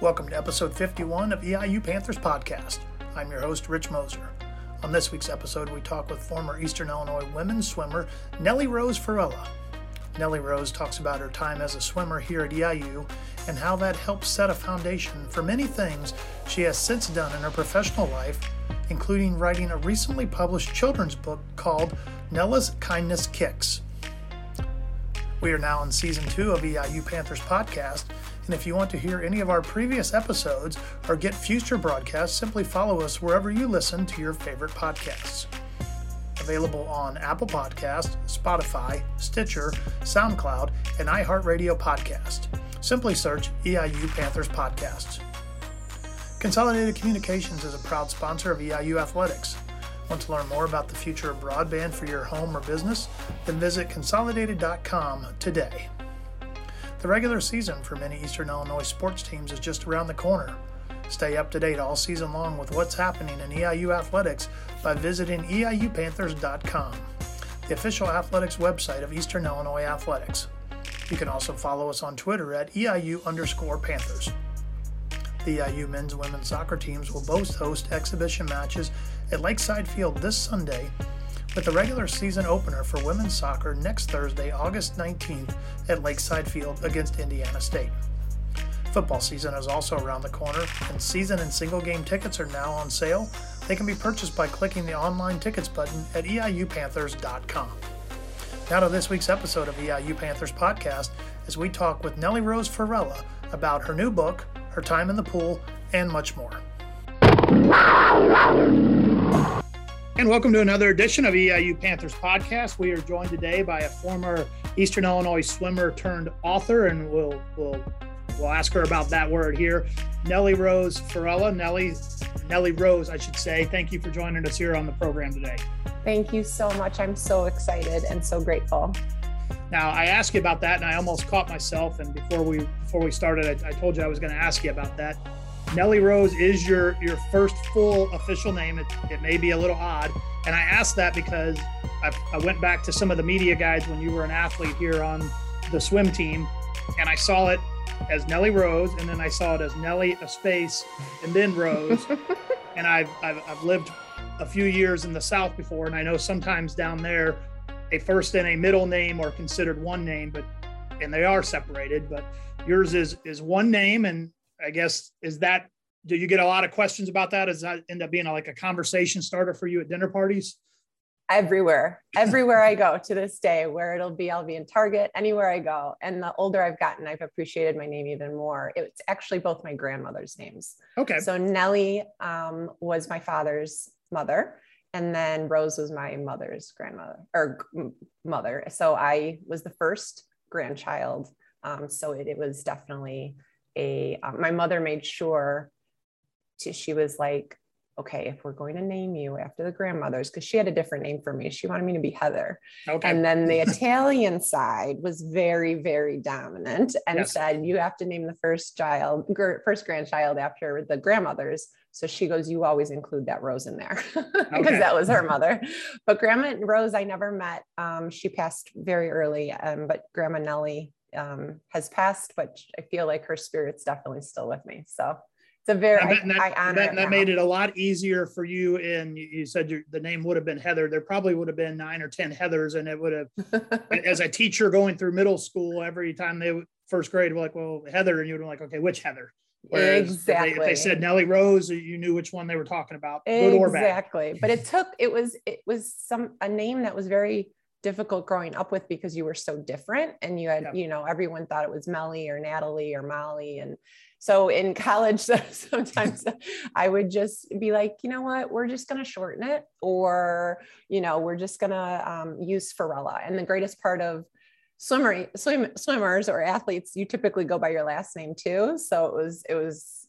Welcome to episode 51 of EIU Panthers Podcast. I'm your host, Rich Moser. On this week's episode, we talk with former Eastern Illinois women's swimmer NelliRose Farella. NelliRose talks about her time as a swimmer here at EIU and how that helped set a foundation for many things she has since done in her professional life, including writing a recently published children's book called Nella's Kindness Kicks. We are now in season two of EIU Panthers podcast, and if you want to hear any of our previous episodes or get future broadcasts, simply follow us wherever you listen to your favorite podcasts. Available on Apple Podcast, Spotify, Stitcher, SoundCloud, and iHeartRadio Podcast. Simply search EIU Panthers Podcasts. Consolidated Communications is a proud sponsor of EIU Athletics. Want to learn more about the future of broadband for your home or business? Then visit consolidated.com today. The regular season for many Eastern Illinois sports teams is just around the corner. Stay up to date all season long with what's happening in EIU athletics by visiting EIUPanthers.com, the official athletics website of Eastern Illinois Athletics. You can also follow us on Twitter at EIU underscore Panthers. The EIU men's women's soccer teams will both host exhibition matches at Lakeside Field this Sunday with the regular season opener for women's soccer next Thursday, August 19th at Lakeside Field against Indiana State. Football season is also around the corner, and season and single game tickets are now on sale. They can be purchased by clicking the online tickets button at EIUPanthers.com. Now to this week's episode of EIU Panthers podcast as we talk with NelliRose Farella about her new book, her time in the pool, and much more. And welcome to another edition of EIU Panthers podcast. We are joined today by a former Eastern Illinois swimmer turned author, and we'll we'll we'll ask her about that word here. NelliRose Farella, Nellie NelliRose, I should say. Thank you for joining us here on the program today. Thank you so much. I'm so excited and so grateful. Now I asked you about that, and I almost caught myself. And before we before we started, I, I told you I was going to ask you about that. NelliRose is your your first full official name. It, it may be a little odd, and I asked that because I, I went back to some of the media guides when you were an athlete here on the swim team, and I saw it as Nellie Rose, and then I saw it as Nellie a space, and then Rose. and I've, I've I've lived a few years in the South before, and I know sometimes down there, a first and a middle name are considered one name, but and they are separated. But yours is is one name, and I guess is that do you get a lot of questions about that? Does that end up being a, like a conversation starter for you at dinner parties? Everywhere, everywhere I go to this day, where it'll be, I'll be in Target, anywhere I go. And the older I've gotten, I've appreciated my name even more. It's actually both my grandmother's names. Okay. So Nellie um, was my father's mother, and then Rose was my mother's grandmother or mother. So I was the first grandchild. Um, so it, it was definitely a um, my mother made sure to, she was like okay if we're going to name you after the grandmothers because she had a different name for me she wanted me to be heather okay. and then the italian side was very very dominant and yes. said you have to name the first child first grandchild after the grandmothers so she goes you always include that rose in there because okay. that was her mother but grandma rose i never met um, she passed very early um, but grandma nellie um, has passed, but I feel like her spirit's definitely still with me. So it's a very, I, that, I, honor that, that made it a lot easier for you. And you, you said your, the name would have been Heather. There probably would have been nine or 10 Heathers. And it would have, as a teacher going through middle school, every time they first grade, were like, well, Heather. And you'd be like, okay, which Heather? Whereas exactly. If they, if they, said NelliRose, you knew which one they were talking about, good or bad. Exactly. But it took, it was, it was some, a name that was very difficult growing up with because you were so different and you had yeah. you know everyone thought it was Melly or Natalie or Molly. And so in college sometimes I would just be like you know what? We're just going to shorten it or you know we're just going to um, use Farella and the greatest part of swimmer swim, swimmers or athletes you typically go by your last name too. So it was it was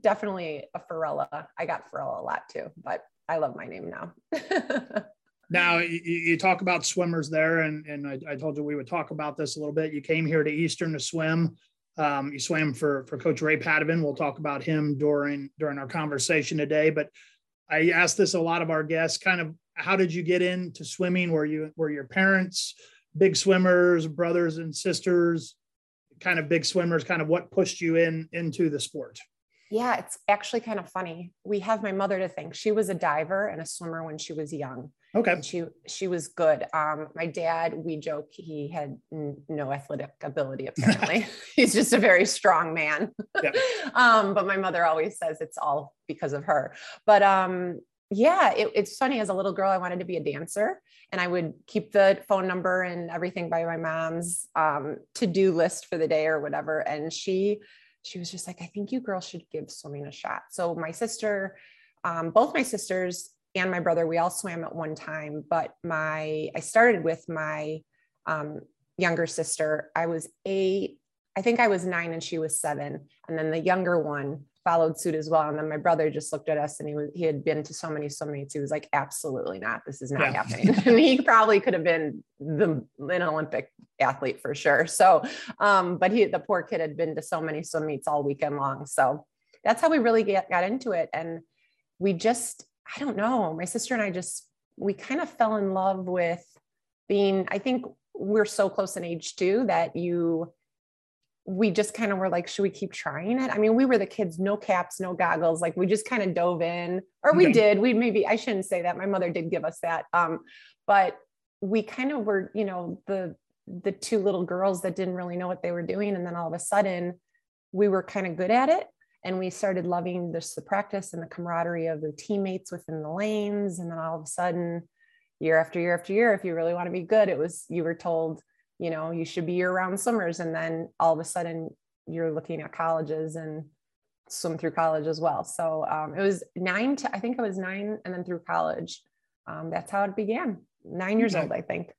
definitely a Farella I got Farella a lot too but I love my name now Now you, you, talk about swimmers there, and and I, I, told you we would talk about this a little bit. You came here to Eastern to swim. Um, you swam for for Coach Ray Padovan. We'll talk about him during during our conversation today. But I asked this a lot of our guests. Kind of, how did you get into swimming? Were you were your parents big swimmers, brothers and sisters? kind of big swimmers, kind of what pushed you in into the sport? Yeah, it's actually kind of funny. We have my mother to thank. She was a diver and a swimmer when she was young. Okay. And she she was good. Um, my dad, we joke he had n- no athletic ability. Apparently, he's just a very strong man. Yep. um, but my mother always says it's all because of her. But um, yeah, it, it's funny. As a little girl, I wanted to be a dancer, and I would keep the phone number and everything by my mom's um, to do list for the day or whatever. And she she was just like, I think you girls should give swimming a shot. So my sister, um, both my sisters and my brother, we all swam at one time. But my I started with my um, younger sister. I was eight. I think I was nine and she was seven. And then the younger one followed suit as well. And then my brother just looked at us and he was he had been to so many swimmeets. He was like, absolutely not. This is not yeah. happening. and he probably could have been the an Olympic athlete for sure. So um, but he the poor kid had been to so many swim meets all weekend long. So that's how we really get, got into it. And we just, I don't know, my sister and I just we kind of fell in love with being, I think we're so close in age too that you we just kind of were like, should we keep trying it? I mean, we were the kids, no caps, no goggles. Like we just kind of dove in, or we did. We maybe I shouldn't say that. My mother did give us that. Um, but we kind of were, you know, the the two little girls that didn't really know what they were doing. And then all of a sudden we were kind of good at it. And we started loving this the practice and the camaraderie of the teammates within the lanes. And then all of a sudden, year after year after year, if you really want to be good, it was you were told you know you should be year round swimmers. And then all of a sudden you're looking at colleges and swim through college as well. So um, it was nine to i think it was nine and then through college. Um, that's how it began. Nine years okay. old i think.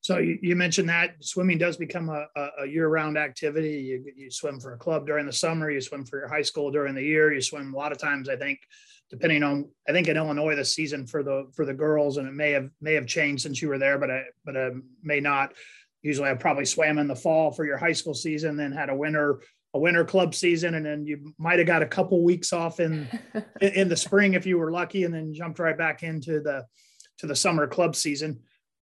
So you, you, mentioned that swimming does become a, a year-round activity. You, you swim for a club during the summer you swim for your high school during the year you swim a lot of times i think depending on i think in illinois the season for the for the girls and it may have may have changed since you were there but i but I may not usually I probably swam in the fall for your high school season, then had a winter a winter club season, and then you might have got a couple weeks off in in the spring if you were lucky, and then jumped right back into the to the summer club season.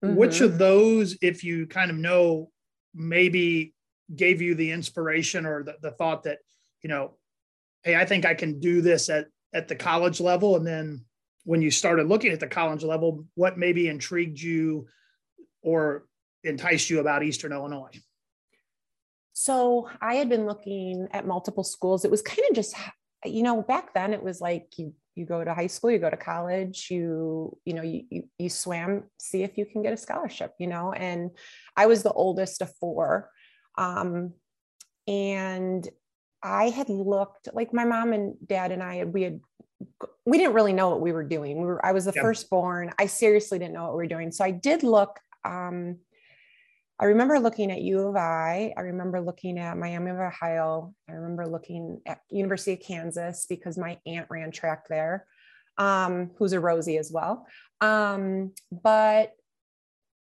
Mm-hmm. Which of those, if you kind of know, maybe gave you the inspiration or the, the thought that you know, hey, I think I can do this at at the college level, and then when you started looking at the college level, what maybe intrigued you or enticed you about Eastern Illinois? So I had been looking at multiple schools. It was kind of just, you know, back then it was like you you go to high school, you go to college, you you know you you, you swam, see if you can get a scholarship, you know. And I was the oldest of four, um, and I had looked like my mom and dad and I had we had we didn't really know what we were doing. We were I was the yep. firstborn. I seriously didn't know what we were doing. So I did look um, I remember looking at U of I. I remember looking at Miami of Ohio. I remember looking at University of Kansas because my aunt ran track there, um, who's a Rosie as well. Um, but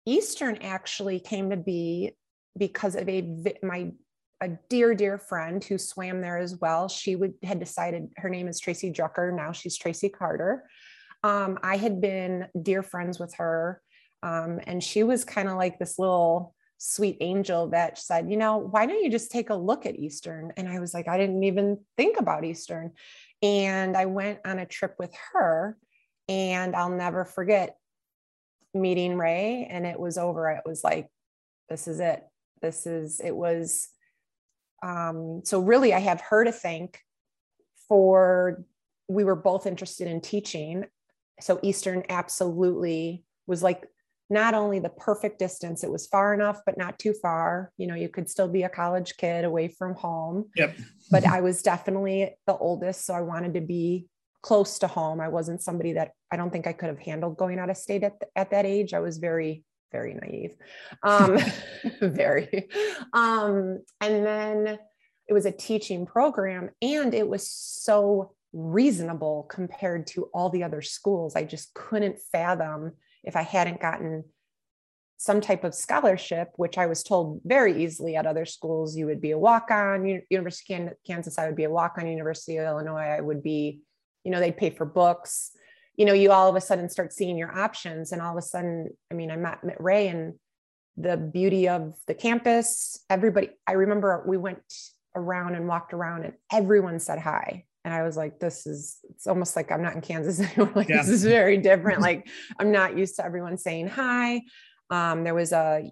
Eastern actually came to be because of a my a dear dear friend who swam there as well. She would had decided her name is Tracy Drucker. Now she's Tracy Carter. Um, I had been dear friends with her um, and she was kind of like this little sweet angel that said, you know, why don't you just take a look at Eastern? And I was like, I didn't even think about Eastern. And I went on a trip with her, and I'll never forget meeting Ray. And it was over. It was like, this is it. This is, it was. Um, so really, I have her to thank for we were both interested in teaching. So Eastern absolutely was like not only the perfect distance, it was far enough, but not too far. You know, you could still be a college kid away from home. Yep. but I was definitely the oldest. So I wanted to be close to home. I wasn't somebody that I don't think I could have handled going out of state at, at that age. I was very, very naive. Um, very. Um, and then it was a teaching program and it was so reasonable compared to all the other schools. I just couldn't fathom if I hadn't gotten some type of scholarship, which I was told very easily at other schools, you would be a walk on, University of Kansas, I would be a walk on, University of Illinois, I would be, you know, they'd pay for books. You know, you all of a sudden start seeing your options. And all of a sudden, I mean, I met, met Ray and the beauty of the campus. Everybody, I remember we went around and walked around and everyone said hi. And I was like, this is, it's almost like I'm not in Kansas anymore. like, yeah. this is very different. like, I'm not used to everyone saying hi. Um, there was a,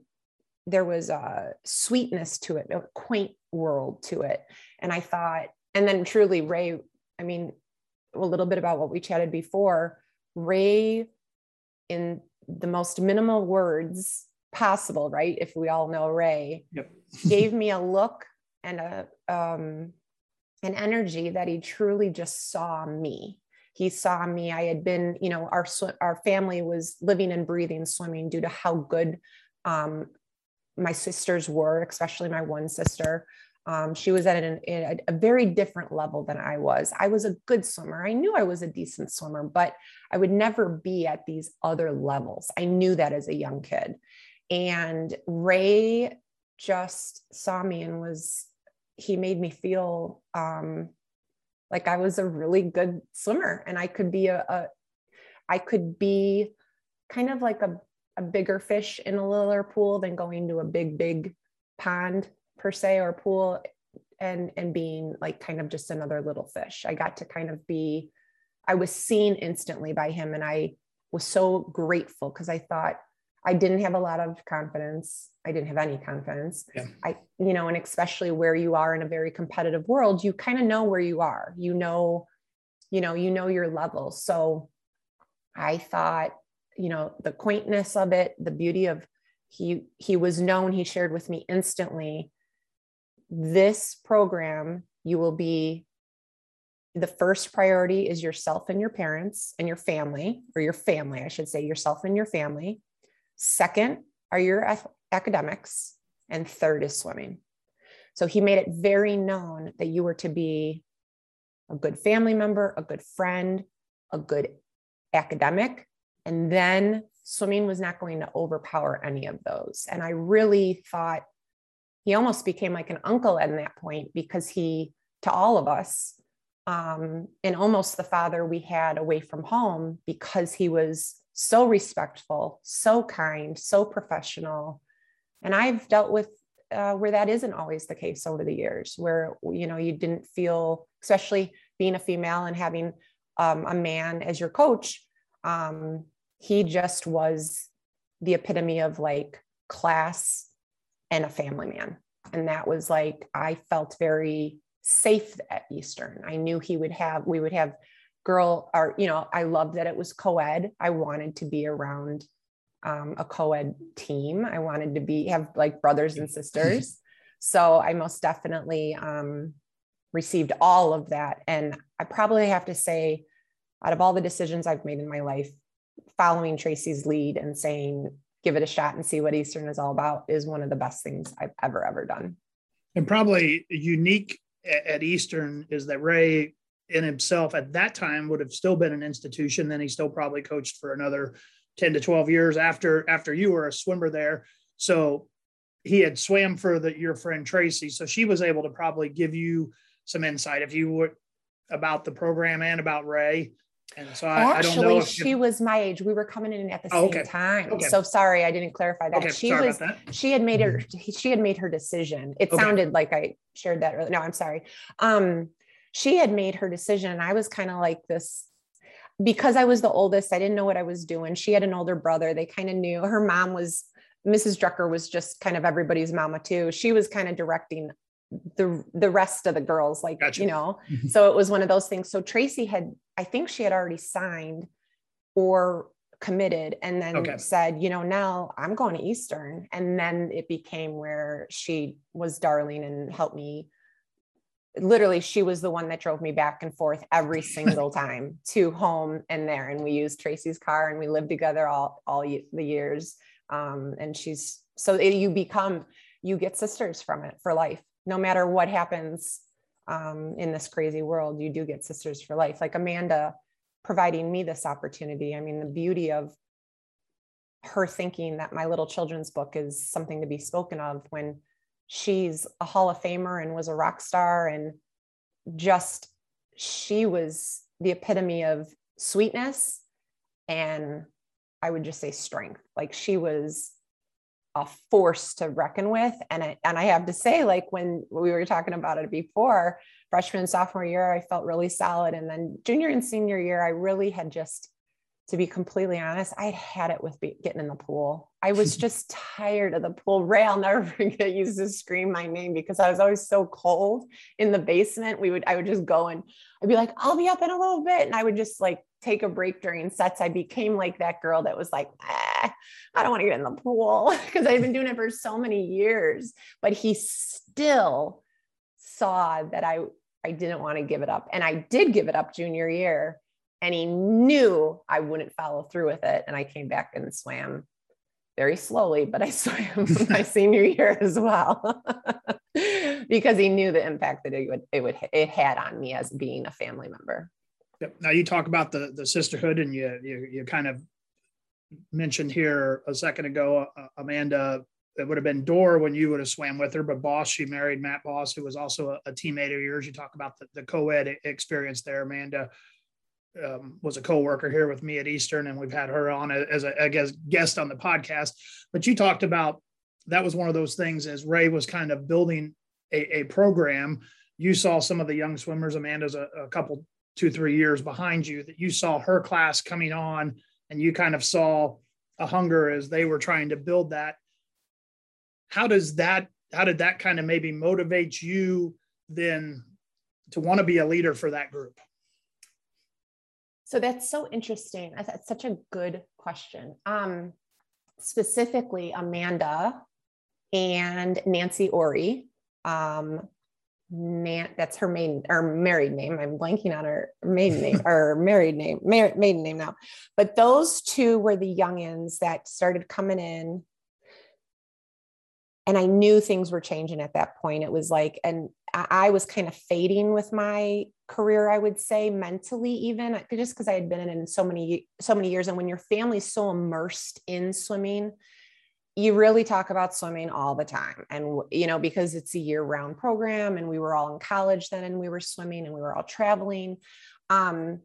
there was a sweetness to it, a quaint world to it. And I thought, and then truly Ray, I mean, a little bit about what we chatted before, Ray in the most minimal words possible, right? If we all know Ray, yep. gave me a look and a um, an energy that he truly just saw me. He saw me. I had been, you know, our our family was living and breathing swimming due to how good um, my sisters were, especially my one sister. Um, she was at an, a, a very different level than I was. I was a good swimmer. I knew I was a decent swimmer, but I would never be at these other levels. I knew that as a young kid. And Ray just saw me and was, he made me feel um, like I was a really good swimmer and I could be a, a I could be kind of like a, a bigger fish in a littler pool than going to a big, big pond per se or pool and and being like kind of just another little fish. I got to kind of be I was seen instantly by him and I was so grateful because I thought I didn't have a lot of confidence. I didn't have any confidence. Yeah. I, you know, and especially where you are in a very competitive world, you kind of know where you are. You know, you know, you know your level. So I thought, you know, the quaintness of it, the beauty of he he was known, he shared with me instantly this program, you will be the first priority is yourself and your parents and your family, or your family, I should say, yourself and your family. Second are your academics. And third is swimming. So he made it very known that you were to be a good family member, a good friend, a good academic. And then swimming was not going to overpower any of those. And I really thought he almost became like an uncle at that point because he to all of us um, and almost the father we had away from home because he was so respectful so kind so professional and i've dealt with uh, where that isn't always the case over the years where you know you didn't feel especially being a female and having um, a man as your coach um, he just was the epitome of like class and a family man. And that was like, I felt very safe at Eastern. I knew he would have, we would have girl, or, you know, I loved that it was co ed. I wanted to be around um, a co ed team. I wanted to be, have like brothers and sisters. so I most definitely um, received all of that. And I probably have to say, out of all the decisions I've made in my life, following Tracy's lead and saying, give it a shot and see what Eastern is all about is one of the best things I've ever, ever done. And probably unique at Eastern is that Ray in himself at that time would have still been an institution. Then he still probably coached for another 10 to 12 years after, after you were a swimmer there. So he had swam for the, your friend Tracy. So she was able to probably give you some insight if you were about the program and about Ray. And so I, actually, I don't know she was my age. We were coming in at the oh, same okay. time. Okay. So sorry, I didn't clarify that. Okay. She sorry was. She had made her. Mm-hmm. She had made her decision. It sounded like I shared that. Earlier. No, I'm sorry. Um, she had made her decision, and I was kind of like this because I was the oldest. I didn't know what I was doing. She had an older brother. They kind of knew. Her mom was Mrs. Drucker was just kind of everybody's mama too. She was kind of directing the the rest of the girls like gotcha. you know mm-hmm. so it was one of those things so tracy had i think she had already signed or committed and then okay. said you know now i'm going to eastern and then it became where she was darling and helped me literally she was the one that drove me back and forth every single time to home and there and we used tracy's car and we lived together all all the years um, and she's so it, you become you get sisters from it for life no matter what happens um, in this crazy world, you do get sisters for life. Like Amanda providing me this opportunity. I mean, the beauty of her thinking that my little children's book is something to be spoken of when she's a Hall of Famer and was a rock star and just she was the epitome of sweetness and I would just say strength. Like she was a force to reckon with. And I, and I have to say, like when we were talking about it before, freshman and sophomore year, I felt really solid. And then junior and senior year, I really had just, to be completely honest, I had it with getting in the pool. I was just tired of the pool. Ray, I'll never forget, used to scream my name because I was always so cold in the basement. We would, I would just go and I'd be like, I'll be up in a little bit. And I would just like take a break during sets. I became like that girl that was like, ah, I don't want to get in the pool because I've been doing it for so many years. But he still saw that I I didn't want to give it up. And I did give it up junior year. And he knew I wouldn't follow through with it. And I came back and swam very slowly, but I swam my senior year as well because he knew the impact that it would it would it had on me as being a family member. Yep. Now you talk about the the sisterhood, and you you, you kind of mentioned here a second ago, uh, Amanda it would have been Dora when you would have swam with her, but Boss, she married Matt Boss, who was also a, a teammate of yours. You talk about the, the co-ed experience there. Amanda um, was a co-worker here with me at Eastern, and we've had her on as a, guest on the podcast. But you talked about that was one of those things as Ray was kind of building a, a program. You saw some of the young swimmers. Amanda's a, a couple, two, three years behind you. That you saw her class coming on, and you kind of saw a hunger as they were trying to build that how does that how did that kind of maybe motivate you then to want to be a leader for that group so that's so interesting that's such a good question um, specifically amanda and nancy ori um, Nan, that's her main or married name. I'm blanking on her maiden name or married name, mar- maiden name now. But those two were the youngins that started coming in and I knew things were changing at that point. It was like, and I was kind of fading with my career, I would say mentally, even just because I had been in it so many, so many years. And when your family's so immersed in swimming, you really talk about swimming all the time. And, you know, because it's a year round program and we were all in college then and we were swimming and we were all traveling. Um,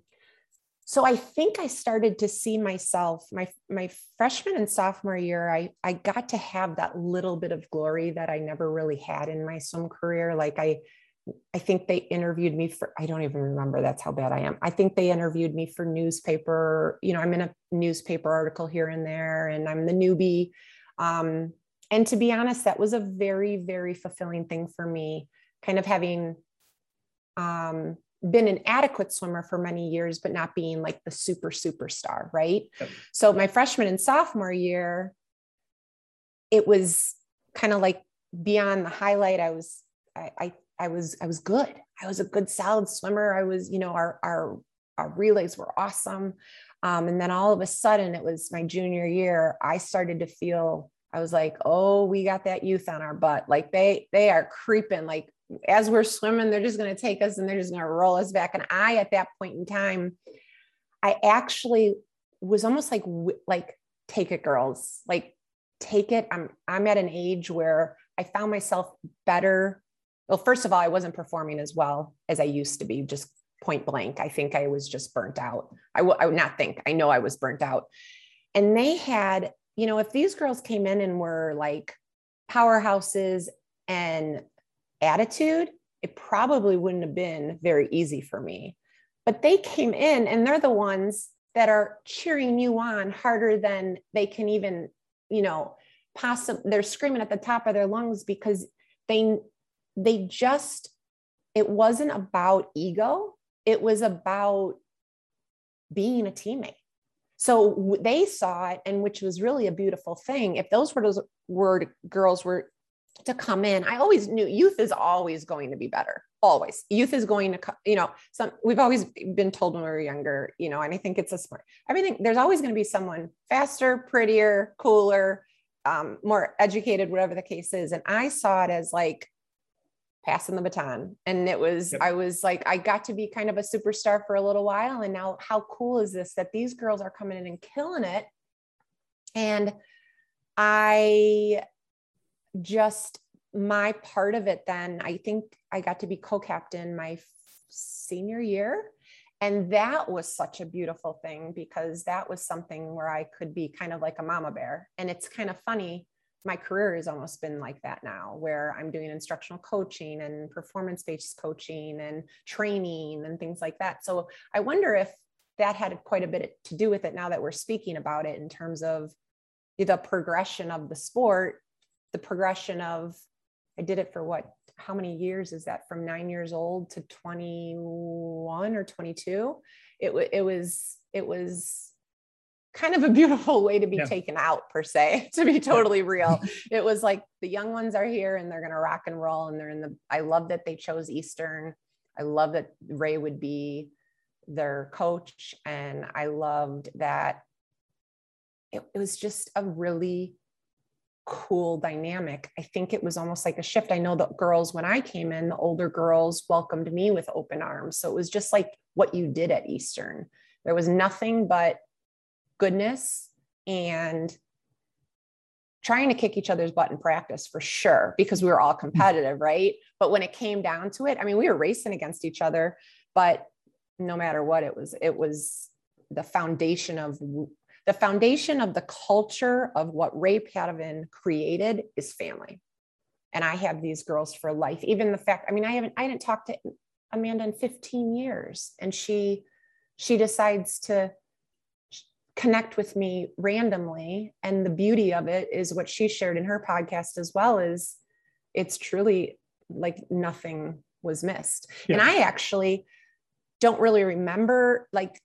so i think i started to see myself my my freshman and sophomore year i i got to have that little bit of glory that i never really had in my swim career. Like i i think they interviewed me for i don't even remember that's how bad i am. I think they interviewed me for newspaper you know i'm in a newspaper article here and there and i'm the newbie. Um, and to be honest that was a very very fulfilling thing for me kind of having um, been an adequate swimmer for many years, but not being like the super superstar, right? Yep. So my freshman and sophomore year, it was kind of like beyond the highlight. I was, I, I, I was, I was good. I was a good solid swimmer. I was, you know, our, our, our relays were awesome. Um, and then all of a sudden it was my junior year. I started to feel, I was like, oh, we got that youth on our butt. Like they, they are creeping like as we're swimming, they're just going to take us and they're just going to roll us back. And I, at that point in time, I actually was almost like, like, take it, girls, like, take it. I'm, I'm at an age where I found myself better. Well, first of all, I wasn't performing as well as I used to be, just point blank. I think I was just burnt out. I, w- I would not think, I know I was burnt out. And they had, you know, if these girls came in and were like powerhouses and attitude, it probably wouldn't have been very easy for me. But they came in and they're the ones that are cheering you on harder than they can even, you know, possibly they're screaming at the top of their lungs because they they just it wasn't about ego, it was about being a teammate. So they saw it, and which was really a beautiful thing. If those were those word girls were to come in i always knew youth is always going to be better always youth is going to come, you know some we've always been told when we were younger you know and i think it's a smart everything there's always going to be someone faster prettier cooler um, more educated whatever the case is and i saw it as like passing the baton. And it was yep. i was like i got to be kind of a superstar for a little while. And now how cool is this that these girls are coming in and killing it? And i just my part of it then i think i got to be co-captain my senior year. And that was such a beautiful thing because that was something where i could be kind of like a mama bear. And it's kind of funny my career has almost been like that now where i'm doing instructional coaching and performance based coaching and training and things like that. So i wonder if that had quite a bit to do with it now that we're speaking about it in terms of the progression of the sport the progression of i did it for what how many years is that? From nine years old to 21 or 22 it, it was it was kind of a beautiful way to be yeah. taken out per se to be totally real. It was like the young ones are here and they're going to rock and roll and they're in the i love that they chose eastern. I love that ray would be their coach and i loved that it, it was just a really cool dynamic. I think it was almost like a shift. I know the girls when i came in the older girls welcomed me with open arms. So it was just like what you did at eastern. There was nothing but goodness and trying to kick each other's butt in practice for sure because we were all hmm. competitive, right? But when it came down to it, I mean, we were racing against each other, but no matter what, it was it was the foundation of the foundation of the culture of what Ray Padovan created is family. And I have these girls for life. Even the fact, I mean, I haven't I didn't talk to Amanda in 15 years, and she she decides to connect with me randomly. And the beauty of it is what she shared in her podcast as well is it's truly like nothing was missed. Yeah. and i actually don't really remember like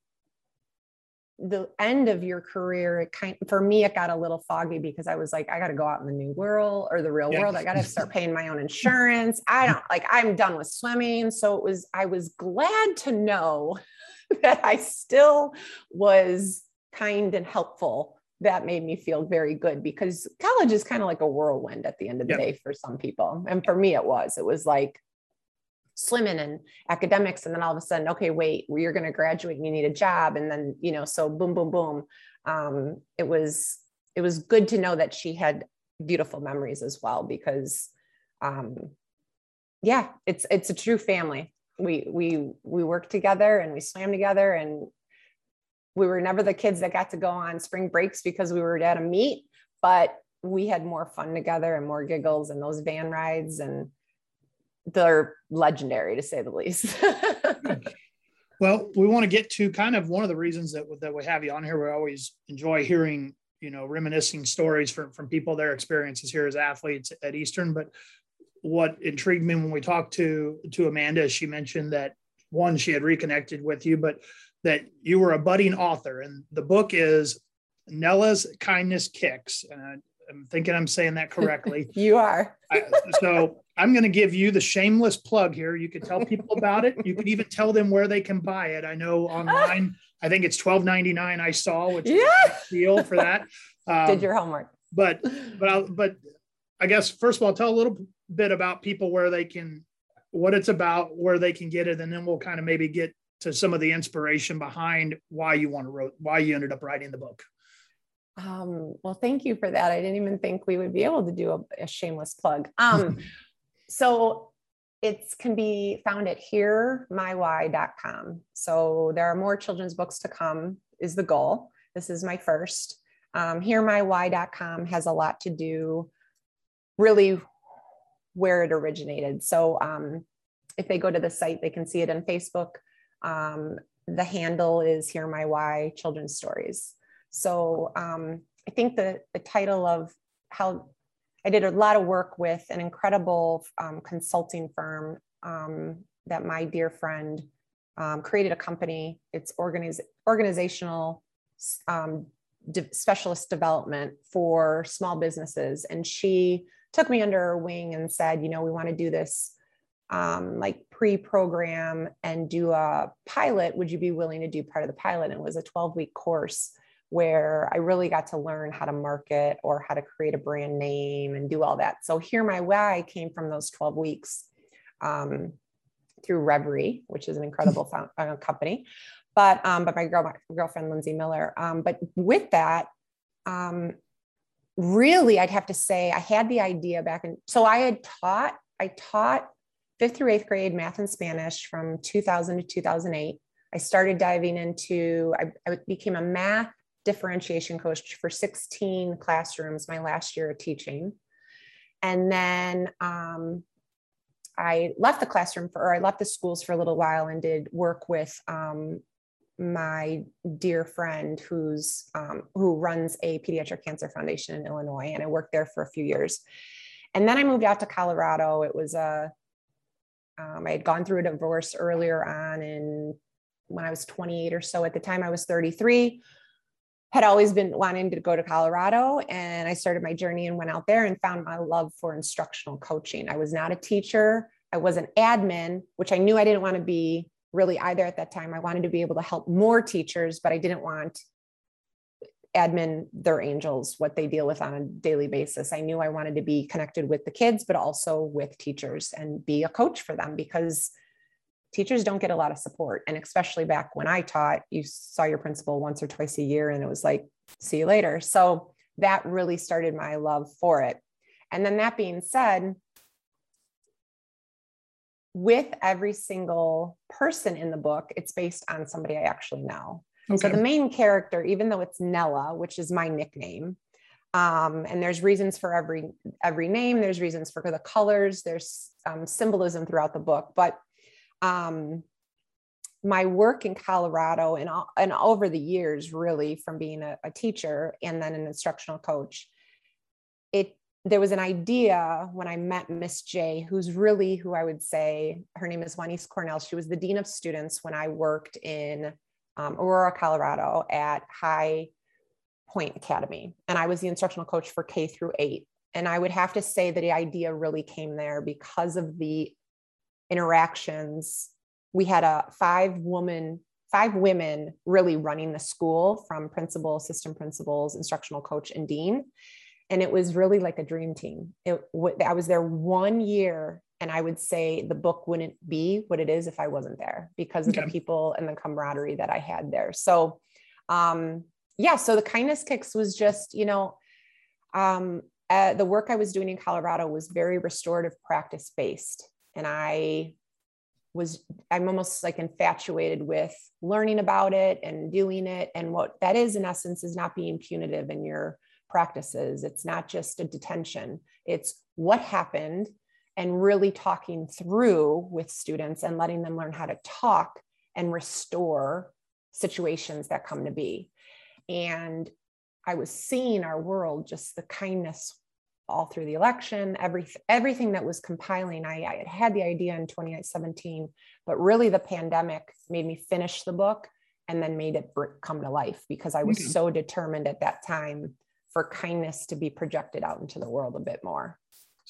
the end of your career. It kind for me it got a little foggy because i was like i got to go out in the new world or the real yeah. world. I got to start paying my own insurance. I don't like i'm done with swimming. So it was i was glad to know that i still was kind and helpful that made me feel very good because college is kind of like a whirlwind at the end of the yep. day for some people. And for me, it was. It was like swimming and academics. And then all of a sudden, okay, wait, you're going to graduate and you need a job. And then, you know, so boom, boom, boom. Um, it was, it was good to know that she had beautiful memories as well because um, yeah, it's, it's a true family. We, we, we work together and we swam together and we were never the kids that got to go on spring breaks because we were at a meet, but we had more fun together and more giggles and those van rides and they're legendary to say the least. well, we want to get to kind of one of the reasons that that we have you on here. We always enjoy hearing, you know, reminiscing stories from from people their experiences here as athletes at Eastern. But what intrigued me when we talked to to Amanda, she mentioned that one she had reconnected with you, but that you were a budding author, and the book is Nella's Kindness Kicks. And I, am thinking I'm saying that correctly. you are. I, so I'm going to give you the shameless plug here. You could tell people about it. You could even tell them where they can buy it. I know online. I think it's $12.99. I saw, which yeah. is a deal for that. Um, Did your homework. But but I, but I guess first of all, tell a little bit about people where they can, what it's about, where they can get it, and then we'll kind of maybe get to some of the inspiration behind why you want to wrote why you ended up writing the book. Um, well thank you for that. I didn't even think we would be able to do a, a shameless plug. Um, so it can be found at hearmywhy.com so there are more children's books to come is the goal. This is my first. Um, hearmywhy.com has a lot to do really where it originated. So um, if they go to the site they can see it on facebook um, the handle is Hear My Why Children's Stories. So um, I think the, the title of how I did a lot of work with an incredible um, consulting firm um, that my dear friend um, created a company. It's organiz- organizational um, de- specialist development for small businesses. And she took me under her wing and said, you know, we want to do this um, like pre-program and do a pilot would you be willing to do part of the pilot? And it was a 12 week course where i really got to learn how to market or how to create a brand name and do all that. So Hear My Why came from those 12 weeks um, through reverie which is an incredible found, uh, company. But um, but my girl my girlfriend lindsay miller um, but with that um, really i'd have to say i had the idea back in so i had taught i taught fifth through eighth grade math and Spanish from 2000 to 2008. I started diving into, I, I became a math differentiation coach for 16 classrooms my last year of teaching. And then um, I left the classroom for, or I left the schools for a little while and did work with um, my dear friend who's um, who runs a pediatric cancer foundation in Illinois, and I worked there for a few years. And then I moved out to Colorado. It was a um, I had gone through a divorce earlier on, and when I was 28 or so. At the time, I was 33. Had always been wanting to go to Colorado, and I started my journey and went out there and found my love for instructional coaching. I was not a teacher. I was an admin, which I knew I didn't want to be really either at that time. I wanted to be able to help more teachers, but I didn't want admin their angels what they deal with on a daily basis. I knew i wanted to be connected with the kids but also with teachers and be a coach for them because teachers don't get a lot of support. And especially back when i taught you saw your principal once or twice a year and it was like see you later. So that really started my love for it. And then that being said with every single person in the book, it's based on somebody I actually know. Okay. So the main character, even though it's Nella, which is my nickname, um, and there's reasons for every every name. There's reasons for the colors. There's um, symbolism throughout the book, but um, my work in Colorado and and over the years, really from being a, a teacher and then an instructional coach, it there was an idea when I met Miss J, who's really who I would say her name is Juanice Cornell. She was the dean of students when I worked in um, Aurora, Colorado at High Point Academy, and I was the instructional coach for K through eight. And I would have to say that the idea really came there because of the interactions. We had a five woman, five women really running the school from principal, assistant principals, instructional coach, and dean and it was really like a dream team. It, I was there one year, and I would say the book wouldn't be what it is if I wasn't there because of okay. the people and the camaraderie that I had there. So, um, yeah, so the kindness kicks was just, you know, um, uh, the work I was doing in Colorado was very restorative practice based, and I was i'm almost like infatuated with learning about it and doing it and what that is in essence is not being punitive in your practices. It's not just a detention, it's what happened and really talking through with students and letting them learn how to talk and restore situations that come to be. And I was seeing our world, just the kindness all through the election, every, everything that was compiling. I, I had had the idea in 2017, but really the pandemic made me finish the book and then made it come to life because I was mm-hmm. so determined at that time for kindness to be projected out into the world a bit more.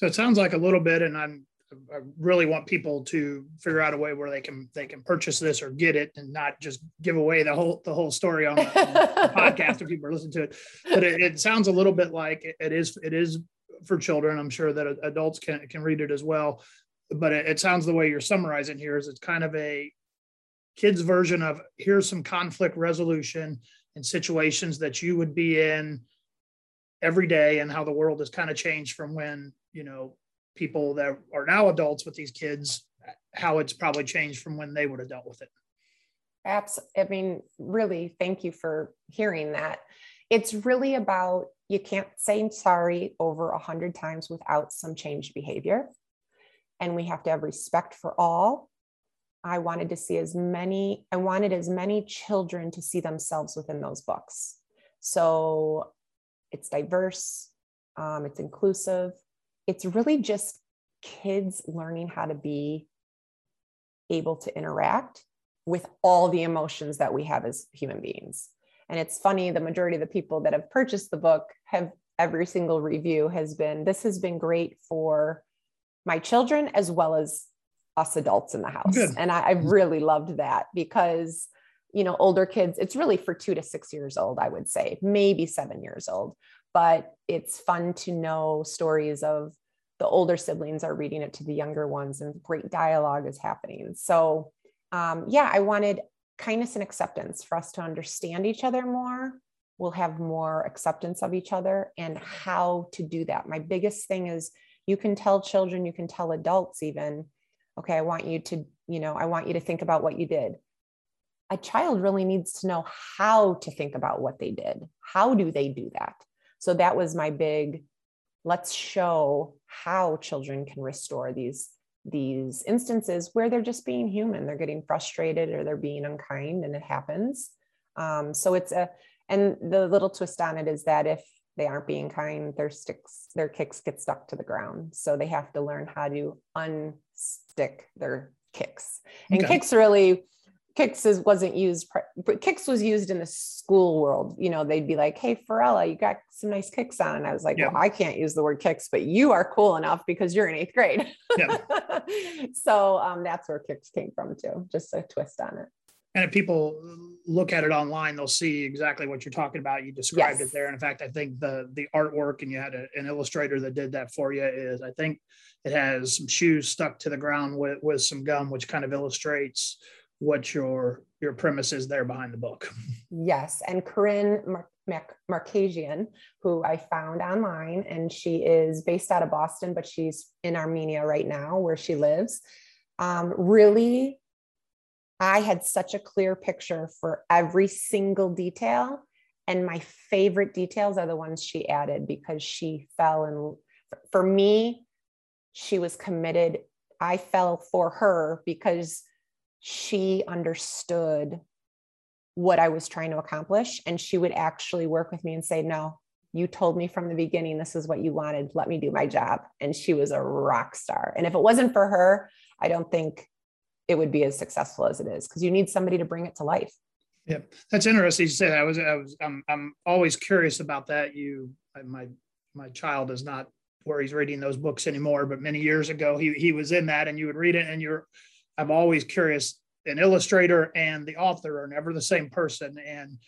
So it sounds like a little bit, and I'm I really want people to figure out a way where they can they can purchase this or get it and not just give away the whole the whole story on the, on the podcast if people are listening to it. But it, it sounds a little bit like it, it is it is for children. I'm sure that adults can can read it as well. But it, it sounds the way you're summarizing here is it's kind of a kids version of here's some conflict resolution in situations that you would be in every day and how the world has kind of changed from when you know people that are now adults with these kids how it's probably changed from when they would have dealt with it. Absolutely i mean really thank you for hearing that. It's really about you can't say sorry over a hundred times without some changed behavior. And we have to have respect for all. I wanted to see as many i wanted as many children to see themselves within those books. So it's diverse, um, it's inclusive. It's really just kids learning how to be able to interact with all the emotions that we have as human beings. And it's funny, the majority of the people that have purchased the book have every single review has been this has been great for my children as well as us adults in the house. Good. And I, I really loved that because you know older kids it's really for two to six years old i would say maybe seven years old. But it's fun to know stories of the older siblings are reading it to the younger ones and great dialogue is happening. So um, yeah i wanted kindness and acceptance for us to understand each other more. We'll have more acceptance of each other and how to do that. My biggest thing is you can tell children you can tell adults even okay i want you to you know i want you to think about what you did a child really needs to know how to think about what they did. How do they do that? So that was my big let's show how children can restore these these instances where they're just being human they're getting frustrated or they're being unkind and it happens um, so it's a and the little twist on it is that if they aren't being kind their sticks their kicks get stuck to the ground so they have to learn how to unstick their kicks and okay. kicks really kicks is, wasn't used but kicks was used in the school world. You know they'd be like hey Farella you got some nice kicks on. And I was like yeah. well I can't use the word kicks but you are cool enough because you're in eighth grade. Yeah. so um, that's where kicks came from too. Just a twist on it. And if people look at it online they'll see exactly what you're talking about. You described yes. it there. And in fact i think the the artwork and you had a, an illustrator that did that for you is i think it has some shoes stuck to the ground with with some gum which kind of illustrates what your your premise is there behind the book yes and corinne Mar- Mac- markasian who i found online and she is based out of boston but she's in armenia right now where she lives um, really I had such a clear picture for every single detail. And my favorite details are the ones she added because she fell in. For me, she was committed. I fell for her because she understood what I was trying to accomplish. And she would actually work with me and say, No, you told me from the beginning this is what you wanted. Let me do my job. And she was a rock star. And if it wasn't for her, I don't think it would be as successful as it is because you need somebody to bring it to life. Yeah, that's interesting. You say that. I was, I was, I'm, I'm always curious about that. You, my, my child is not where he's reading those books anymore, but many years ago he he was in that, and you would read it, and you're. I'm always curious. An illustrator and the author are never the same person, and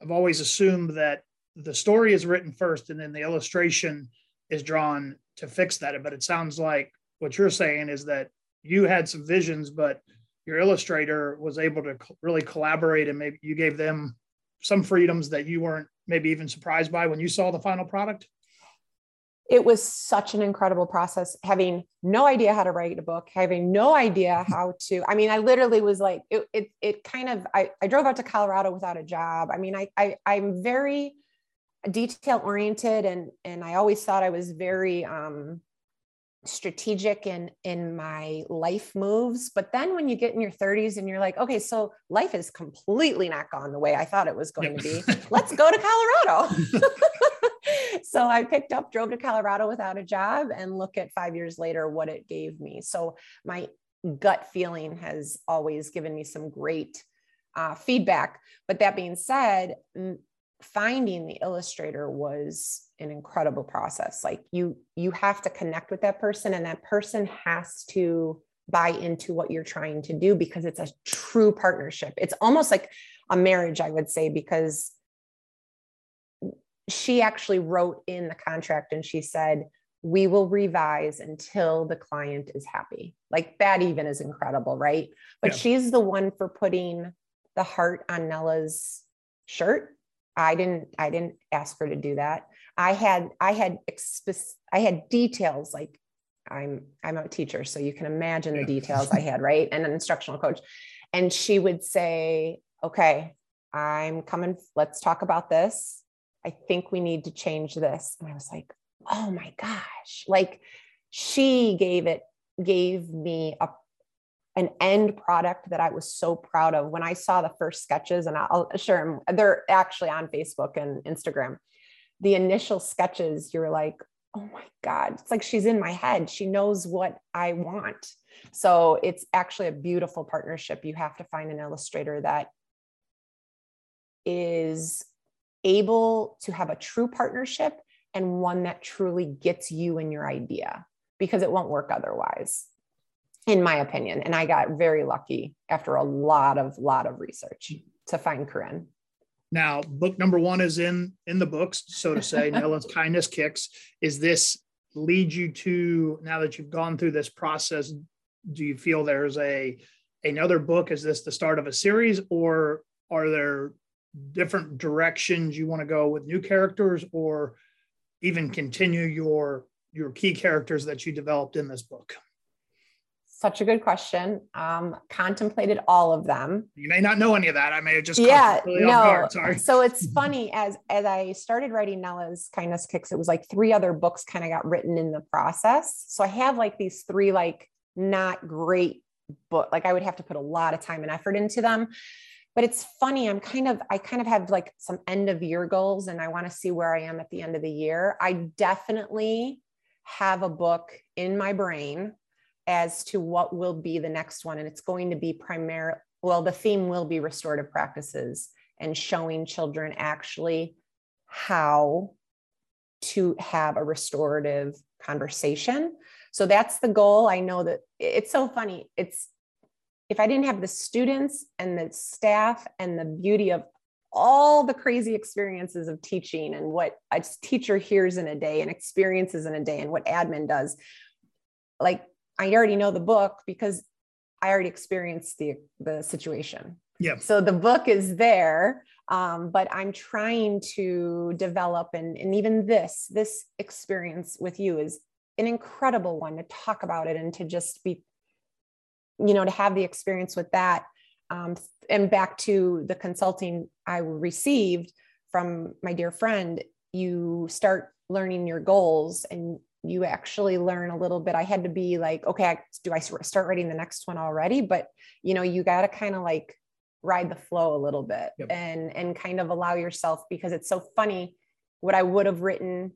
I've always assumed that the story is written first, and then the illustration is drawn to fix that. But it sounds like what you're saying is that you had some visions, but your illustrator was able to really collaborate and maybe you gave them some freedoms that you weren't maybe even surprised by when you saw the final product? It was such an incredible process, having no idea how to write a book, having no idea how to. I mean, I literally was like, it, it, it kind of, I, I drove out to Colorado without a job. I mean, I, I I'm very detail oriented and, and I always thought I was very, um, strategic in in my life moves but then when you get in your 30s and you're like okay so life is completely not gone the way i thought it was going to be let's go to colorado so i picked up drove to colorado without a job and look at 5 years later what it gave me. So my gut feeling has always given me some great uh, feedback. But that being said finding the illustrator was an incredible process. Like you you have to connect with that person and that person has to buy into what you're trying to do because it's a true partnership. It's almost like a marriage i would say because she actually wrote in the contract and she said we will revise until the client is happy like that even is incredible right but yeah. she's the one for putting the heart on nella's shirt I didn't I didn't ask her to do that. I had I had I had details like I'm I'm a teacher so you can imagine the details I had, right? And an instructional coach. And she would say, "Okay, I'm coming let's talk about this. I think we need to change this." And I was like, "Oh my gosh." Like she gave it gave me a an end product that I was so proud of when I saw the first sketches, and I'll share them. They're actually on Facebook and Instagram. The initial sketches, you're like, oh my God, it's like she's in my head. She knows what I want. So it's actually a beautiful partnership. You have to find an illustrator that is able to have a true partnership and one that truly gets you and your idea because it won't work otherwise in my opinion. And I got very lucky after a lot of lot of research to find Corinne. Now, book number one is in in the books, so to say. Nella's kindness kicks. Is this lead you to now that you've gone through this process? Do you feel there's a another book? Is this the start of a series, or are there different directions you want to go with new characters, or even continue your your key characters that you developed in this book? such a good question. Um, contemplated all of them. You may not know any of that. I may have just yeah no. Sorry. So it's funny as as I started writing Nella's Kindness Kicks, it was like three other books kind of got written in the process. So I have like these three like not great book. Like I would have to put a lot of time and effort into them. But it's funny. I'm kind of I kind of have like some end of year goals, and I want to see where I am at the end of the year. I definitely have a book in my brain as to what will be the next one. And it's going to be primarily, well, the theme will be restorative practices and showing children actually how to have a restorative conversation. So that's the goal. I know that it's so funny. It's if I didn't have the students and the staff and the beauty of all the crazy experiences of teaching and what a teacher hears in a day and experiences in a day and what admin does, like I already know the book because I already experienced the the situation. Yeah. So the book is there, um, but I'm trying to develop and and even this this experience with you is an incredible one to talk about it and to just be, you know, to have the experience with that. Um, and back to the consulting I received from my dear friend, you start learning your goals and you actually learn a little bit. I had to be like, okay, do I start writing the next one already? But you know, you got to kind of like ride the flow a little bit yep. and and kind of allow yourself because it's so funny. What I would have written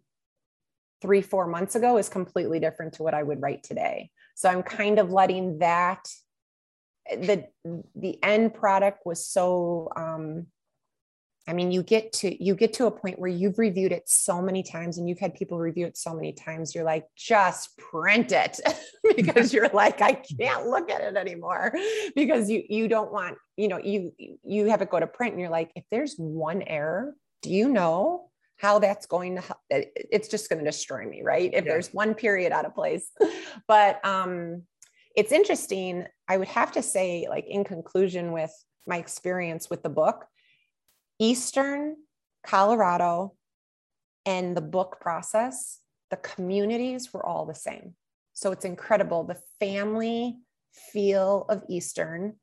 three, four months ago is completely different to what I would write today. So I'm kind of letting that the the end product was so um I mean, you get to you get to a point where you've reviewed it so many times and you've had people review it so many times. You're like, just print it because you're like, I can't look at it anymore because you you don't want, you know, you you have it go to print and you're like, if there's one error, do you know how that's going to it's just going to destroy me, right? If yeah. there's one period out of place. But um it's interesting. I would have to say, like in conclusion with my experience with the book Eastern Colorado and the book process, the communities were all the same. So it's incredible. The family feel of Eastern.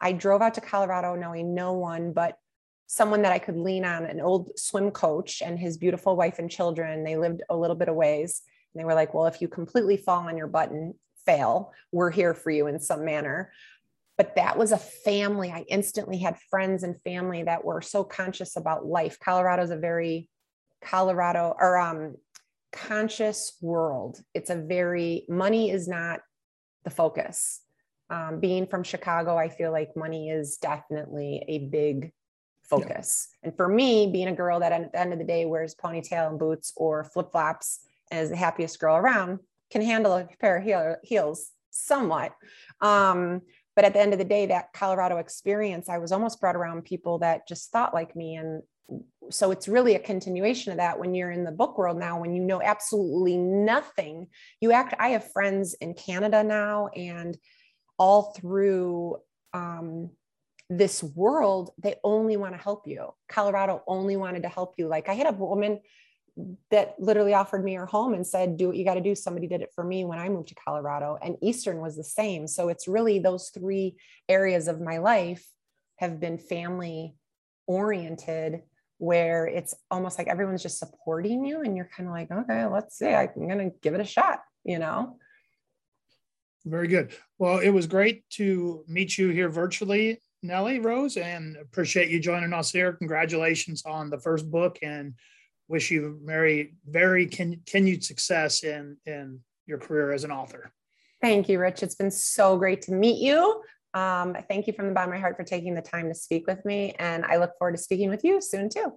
I drove out to Colorado knowing no one but someone that I could lean on, an old swim coach and his beautiful wife and children. They lived a little bit of ways. And they were like, well, if you completely fall on your butt and fail, we're here for you in some manner but that was a family. I instantly had friends and family that were so conscious about life. Colorado is a very Colorado or um, conscious world. It's a very money is not the focus. Um, being from Chicago, I feel like money is definitely a big focus. Yeah. And for me, being a girl that at the end of the day wears ponytail and boots or flip flops and is the happiest girl around, can handle a pair of heel, heels somewhat. Um, but at the end of the day that colorado experience i was almost brought around people that just thought like me and so it's really a continuation of that when you're in the book world now when you know absolutely nothing you act i have friends in canada now and all through um, this world they only want to help you colorado only wanted to help you like i had a woman that literally offered me her home and said, Do what you got to do. Somebody did it for me when I moved to Colorado. And Eastern was the same. So it's really those three areas of my life have been family oriented, where it's almost like everyone's just supporting you. And you're kind of like, Okay, let's see. I'm to give it a shot, you know? Very good. Well, it was great to meet you here virtually, NelliRose, and appreciate you joining us here. Congratulations on the first book and wish you very, very continued success in in your career as an author. Thank you, Rich. It's been so great to meet you. Um, thank you from the bottom of my heart for taking the time to speak with me, and I look forward to speaking with you soon too.